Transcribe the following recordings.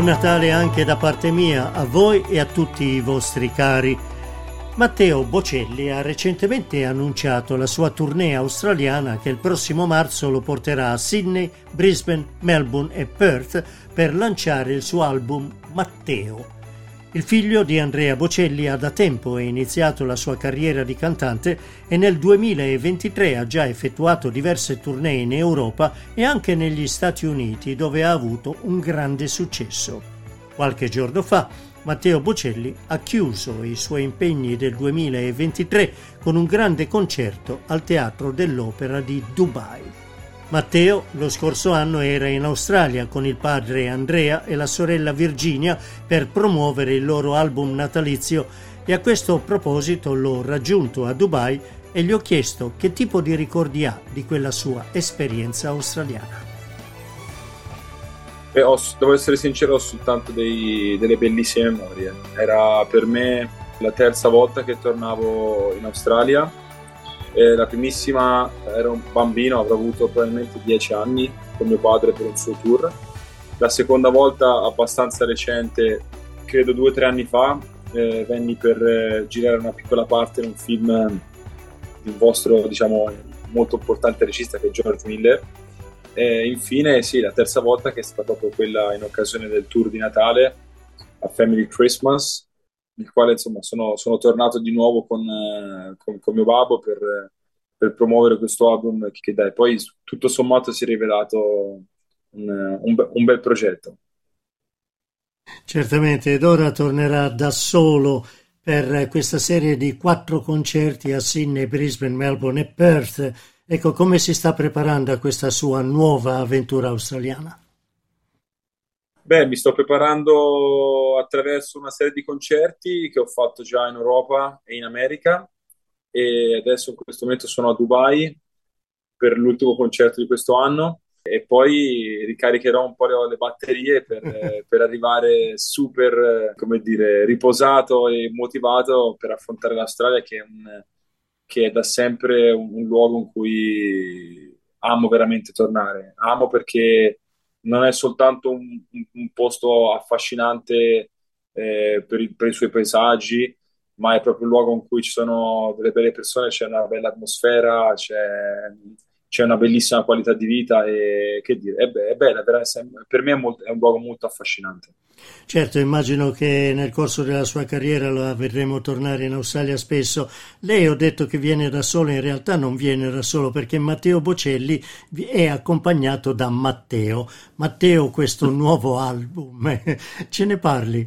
Buon Natale anche da parte mia a voi e a tutti i vostri cari. Matteo Bocelli ha recentemente annunciato la sua tournée australiana che il prossimo marzo lo porterà a Sydney, Brisbane, Melbourne e Perth per lanciare il suo album Matteo. Il figlio di Andrea Bocelli ha da tempo iniziato la sua carriera di cantante e nel 2023 ha già effettuato diverse tournée in Europa e anche negli Stati Uniti dove ha avuto un grande successo. Qualche giorno fa Matteo Bocelli ha chiuso i suoi impegni del 2023 con un grande concerto al Teatro dell'Opera di Dubai. Matteo lo scorso anno era in Australia con il padre Andrea e la sorella Virginia per promuovere il loro album natalizio e a questo proposito l'ho raggiunto a Dubai e gli ho chiesto che tipo di ricordi ha di quella sua esperienza australiana. Beh, ho, devo essere sincero, ho soltanto dei, delle bellissime memorie. Era per me la terza volta che tornavo in Australia eh, la primissima ero un bambino, avrò avuto probabilmente 10 anni con mio padre per un suo tour. La seconda volta, abbastanza recente, credo due o tre anni fa, eh, venni per eh, girare una piccola parte in un film di un vostro, diciamo, molto importante regista che è George Miller. E infine, sì, la terza volta che è stata proprio quella in occasione del tour di Natale a Family Christmas, nel quale insomma sono, sono tornato di nuovo con, eh, con, con mio babbo per, per, promuovere questo album che dai, poi tutto sommato si è rivelato un, un, un bel progetto. Certamente, ed ora tornerà da solo per questa serie di quattro concerti a Sydney, Brisbane, Melbourne e Perth. Ecco come si sta preparando a questa sua nuova avventura australiana. Beh, mi sto preparando attraverso una serie di concerti che ho fatto già in Europa e in America e adesso in questo momento sono a Dubai per l'ultimo concerto di questo anno e poi ricaricherò un po' le, batterie per, per, arrivare super, come dire, riposato e motivato per affrontare l'Australia che è, un, che è da sempre un, un luogo in cui amo veramente tornare. Amo perché non è soltanto un, un posto affascinante eh, per, i, per, i, suoi paesaggi, ma è proprio un luogo in cui ci sono delle belle persone, c'è una bella atmosfera, c'è, c'è una bellissima qualità di vita e che dire, è, be- è bella, per me è, molto, è un luogo molto affascinante. Certo, immagino che nel corso della sua carriera la vedremo tornare in Australia spesso. Lei ha detto che viene da solo, in realtà non viene da solo perché Matteo Bocelli è accompagnato da Matteo. Matteo, questo nuovo album, ce ne parli?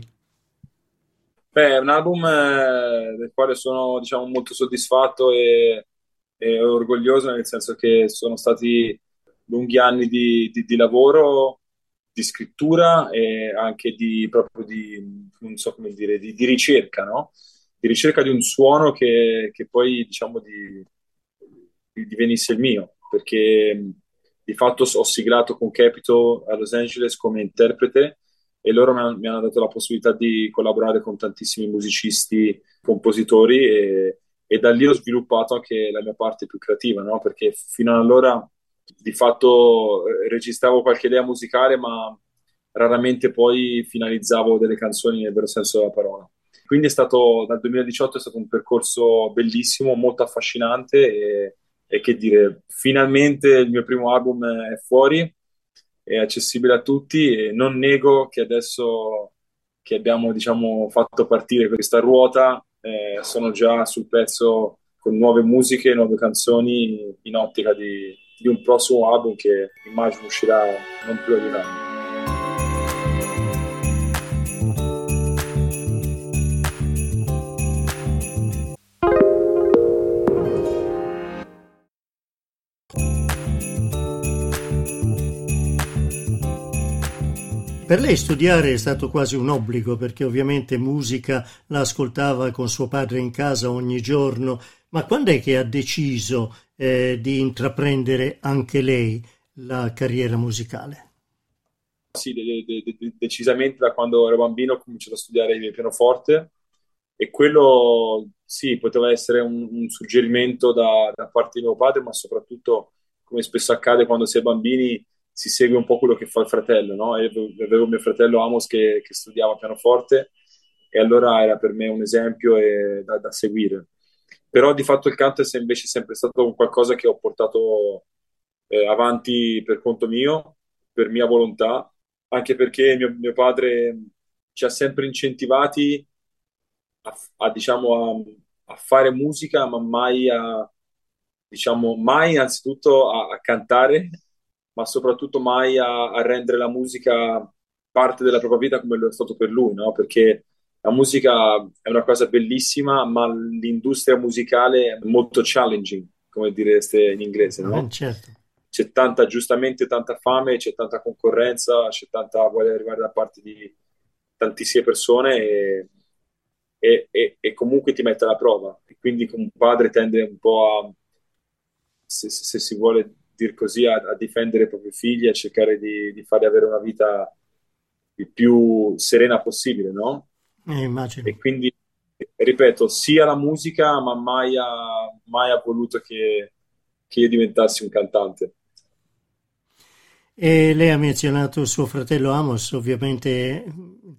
Beh, è un album eh, del quale sono diciamo, molto soddisfatto e e orgoglioso nel senso che sono stati lunghi anni di, di, di lavoro, di scrittura e anche di, proprio di, non so come dire, di, di ricerca, no? Di ricerca di un suono che, che poi, diciamo, di, divenisse il mio, perché di fatto ho siglato con Capitol a Los Angeles come interprete e loro mi hanno, mi hanno dato la possibilità di collaborare con tantissimi musicisti, compositori e, e da lì ho sviluppato anche la mia parte più creativa, no? perché fino ad allora di fatto eh, registravo qualche idea musicale, ma raramente poi finalizzavo delle canzoni nel vero senso della parola. Quindi è stato, dal 2018 è stato un percorso bellissimo, molto affascinante e, e che dire, finalmente il mio primo album è fuori, è accessibile a tutti e non nego che adesso che abbiamo diciamo, fatto partire questa ruota eh, sono già sul pezzo con nuove musiche, nuove canzoni in ottica di, di un prossimo album che immagino uscirà non più di un anno. Per lei studiare è stato quasi un obbligo perché ovviamente musica la ascoltava con suo padre in casa ogni giorno, ma quando è che ha deciso eh, di intraprendere anche lei la carriera musicale? Sì, de- de- de- decisamente da quando ero bambino ho cominciato a studiare il pianoforte e quello sì, poteva essere un, un suggerimento da, da parte di mio padre, ma soprattutto, come spesso accade quando si è bambini, si segue un po' quello che fa il fratello, no? E avevo mio fratello Amos che, che, studiava pianoforte e allora era per me un esempio da, da, seguire. Però di fatto il canto è invece sempre stato qualcosa che ho portato eh, avanti per conto mio, per mia volontà, anche perché mio, mio padre ci ha sempre incentivati a, a diciamo, a, a, fare musica, ma mai a, diciamo, mai innanzitutto a, a cantare ma soprattutto mai a, a, rendere la musica parte della propria vita come lo è stato per lui, no? Perché la musica è una cosa bellissima, ma l'industria musicale è molto challenging, come direste in inglese, no? Eh, certo. C'è tanta, giustamente, tanta fame, c'è tanta concorrenza, c'è tanta voglia di arrivare da parte di tantissime persone e, e, e, e comunque ti mette alla prova. E quindi un padre tende un po' a, se, se, se si vuole dir così, a, a, difendere i propri figli, a cercare di, di farli avere una vita il più serena possibile, no? Eh, immagino. E quindi, ripeto, sia la musica, ma mai ha, mai ha voluto che, che io diventassi un cantante. E lei ha menzionato suo fratello Amos, ovviamente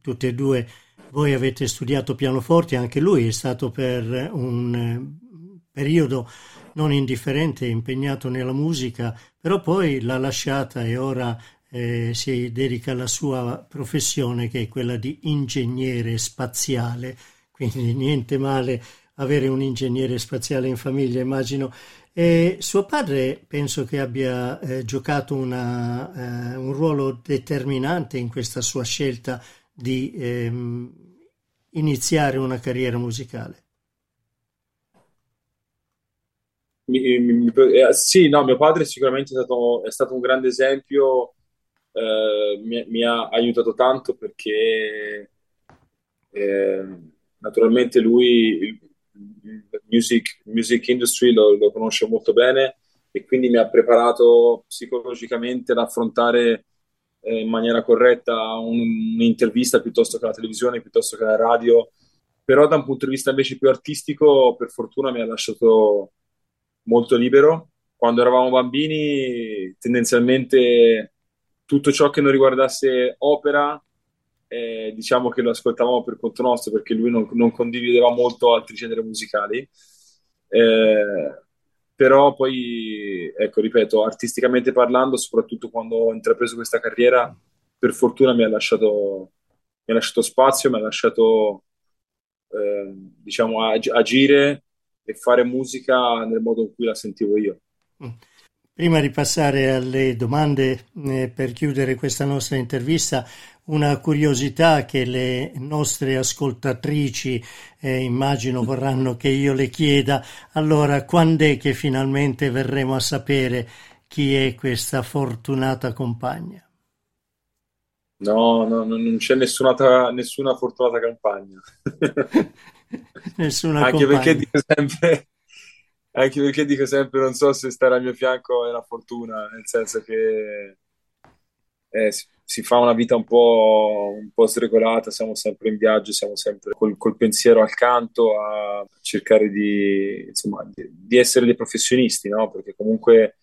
tutti e due voi avete studiato pianoforte, anche lui è stato per un eh, periodo non indifferente, impegnato nella musica, però poi l'ha lasciata e ora eh, si dedica alla sua professione che è quella di ingegnere spaziale, quindi niente male avere un ingegnere spaziale in famiglia, immagino. E suo padre penso che abbia eh, giocato una, eh, un ruolo determinante in questa sua scelta di ehm, iniziare una carriera musicale. Mi, mi, eh, sì, no, mio padre sicuramente è stato, è stato un grande esempio, eh, mi, mi, ha aiutato tanto perché eh, naturalmente lui il, music, music industry lo, lo, conosce molto bene e quindi mi ha preparato psicologicamente ad affrontare eh, in maniera corretta un, un'intervista piuttosto che la televisione, piuttosto che la radio, però da un punto di vista invece più artistico, per fortuna mi ha lasciato molto libero. Quando eravamo bambini, tendenzialmente tutto ciò che non riguardasse opera, eh, diciamo che lo ascoltavamo per conto nostro perché lui non, non condivideva molto altri generi musicali. Eh, però poi, ecco, ripeto, artisticamente parlando, soprattutto quando ho intrapreso questa carriera, per fortuna mi ha lasciato, mi ha lasciato spazio, mi ha lasciato, eh, diciamo, ag- agire e fare musica nel modo in cui la sentivo io. Mm. Prima di passare alle domande eh, per chiudere questa nostra intervista, una curiosità che le nostre ascoltatrici eh, immagino vorranno che io le chieda. Allora, quando è che finalmente verremo a sapere chi è questa fortunata compagna? No, no non c'è nessuna, nessuna fortunata compagna. Nessuna anche compagna. perché dico sempre anche perché dico sempre non so se stare al mio fianco è la fortuna nel senso che eh, si, si, fa una vita un po', un po' sregolata siamo sempre in viaggio siamo sempre col, col pensiero al canto a cercare di, insomma, di, di essere dei professionisti no? perché comunque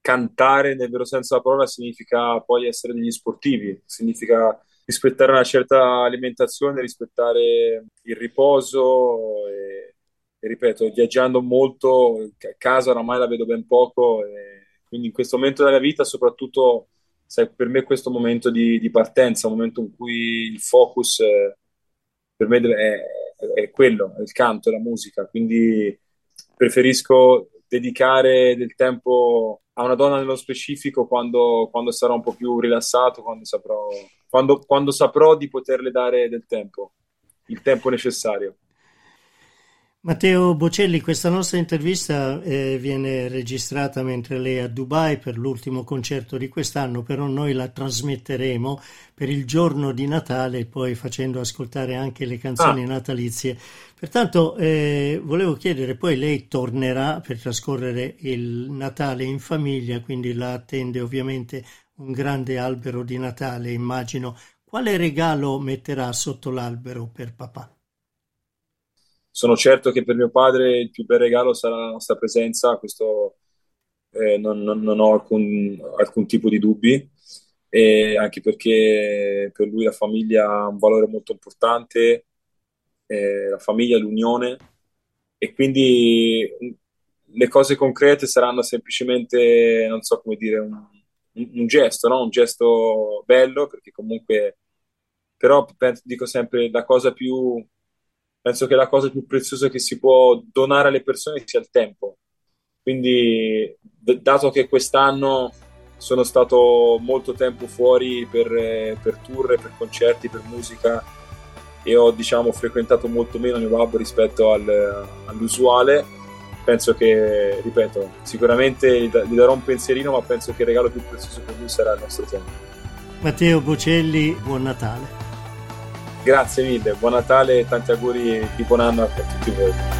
cantare nel vero senso della parola significa poi essere degli sportivi significa rispettare una certa alimentazione, rispettare il riposo e, e ripeto, viaggiando molto, a casa oramai la vedo ben poco, quindi in questo momento della vita soprattutto sai, per me questo momento di, di, partenza, un momento in cui il focus eh, per me è, è quello, è il canto, è la musica, quindi preferisco dedicare del tempo a una donna nello specifico quando, quando sarò un po' più rilassato, quando saprò, quando, quando saprò di poterle dare del tempo, il tempo necessario. Matteo Bocelli, questa nostra intervista eh, viene registrata mentre lei è a Dubai per l'ultimo concerto di quest'anno, però noi la trasmetteremo per il giorno di Natale, poi facendo ascoltare anche le canzoni ah. natalizie. Pertanto eh, volevo chiedere, poi lei tornerà per trascorrere il Natale in famiglia, quindi la attende ovviamente un grande albero di Natale, immagino. Quale regalo metterà sotto l'albero per papà? Sono certo che per mio padre il più bel regalo sarà la nostra presenza, questo eh, non, non, non, ho alcun, alcun, tipo di dubbi, e anche perché per lui la famiglia ha un valore molto importante, eh, la famiglia, l'unione, e quindi le cose concrete saranno semplicemente, non so come dire, un, un gesto, no? un gesto bello, perché comunque, però dico sempre, la cosa più penso che la cosa più preziosa che si può donare alle persone sia il tempo. Quindi, dato che quest'anno sono stato molto tempo fuori per, per tour, per concerti, per musica e ho diciamo frequentato molto meno mio babbo rispetto al, all'usuale, penso che, ripeto, sicuramente gli, darò un pensierino, ma penso che il regalo più prezioso per lui sarà il nostro tempo. Matteo Bocelli, buon Natale. Grazie mille, buon Natale e tanti auguri di buon anno a tutti voi.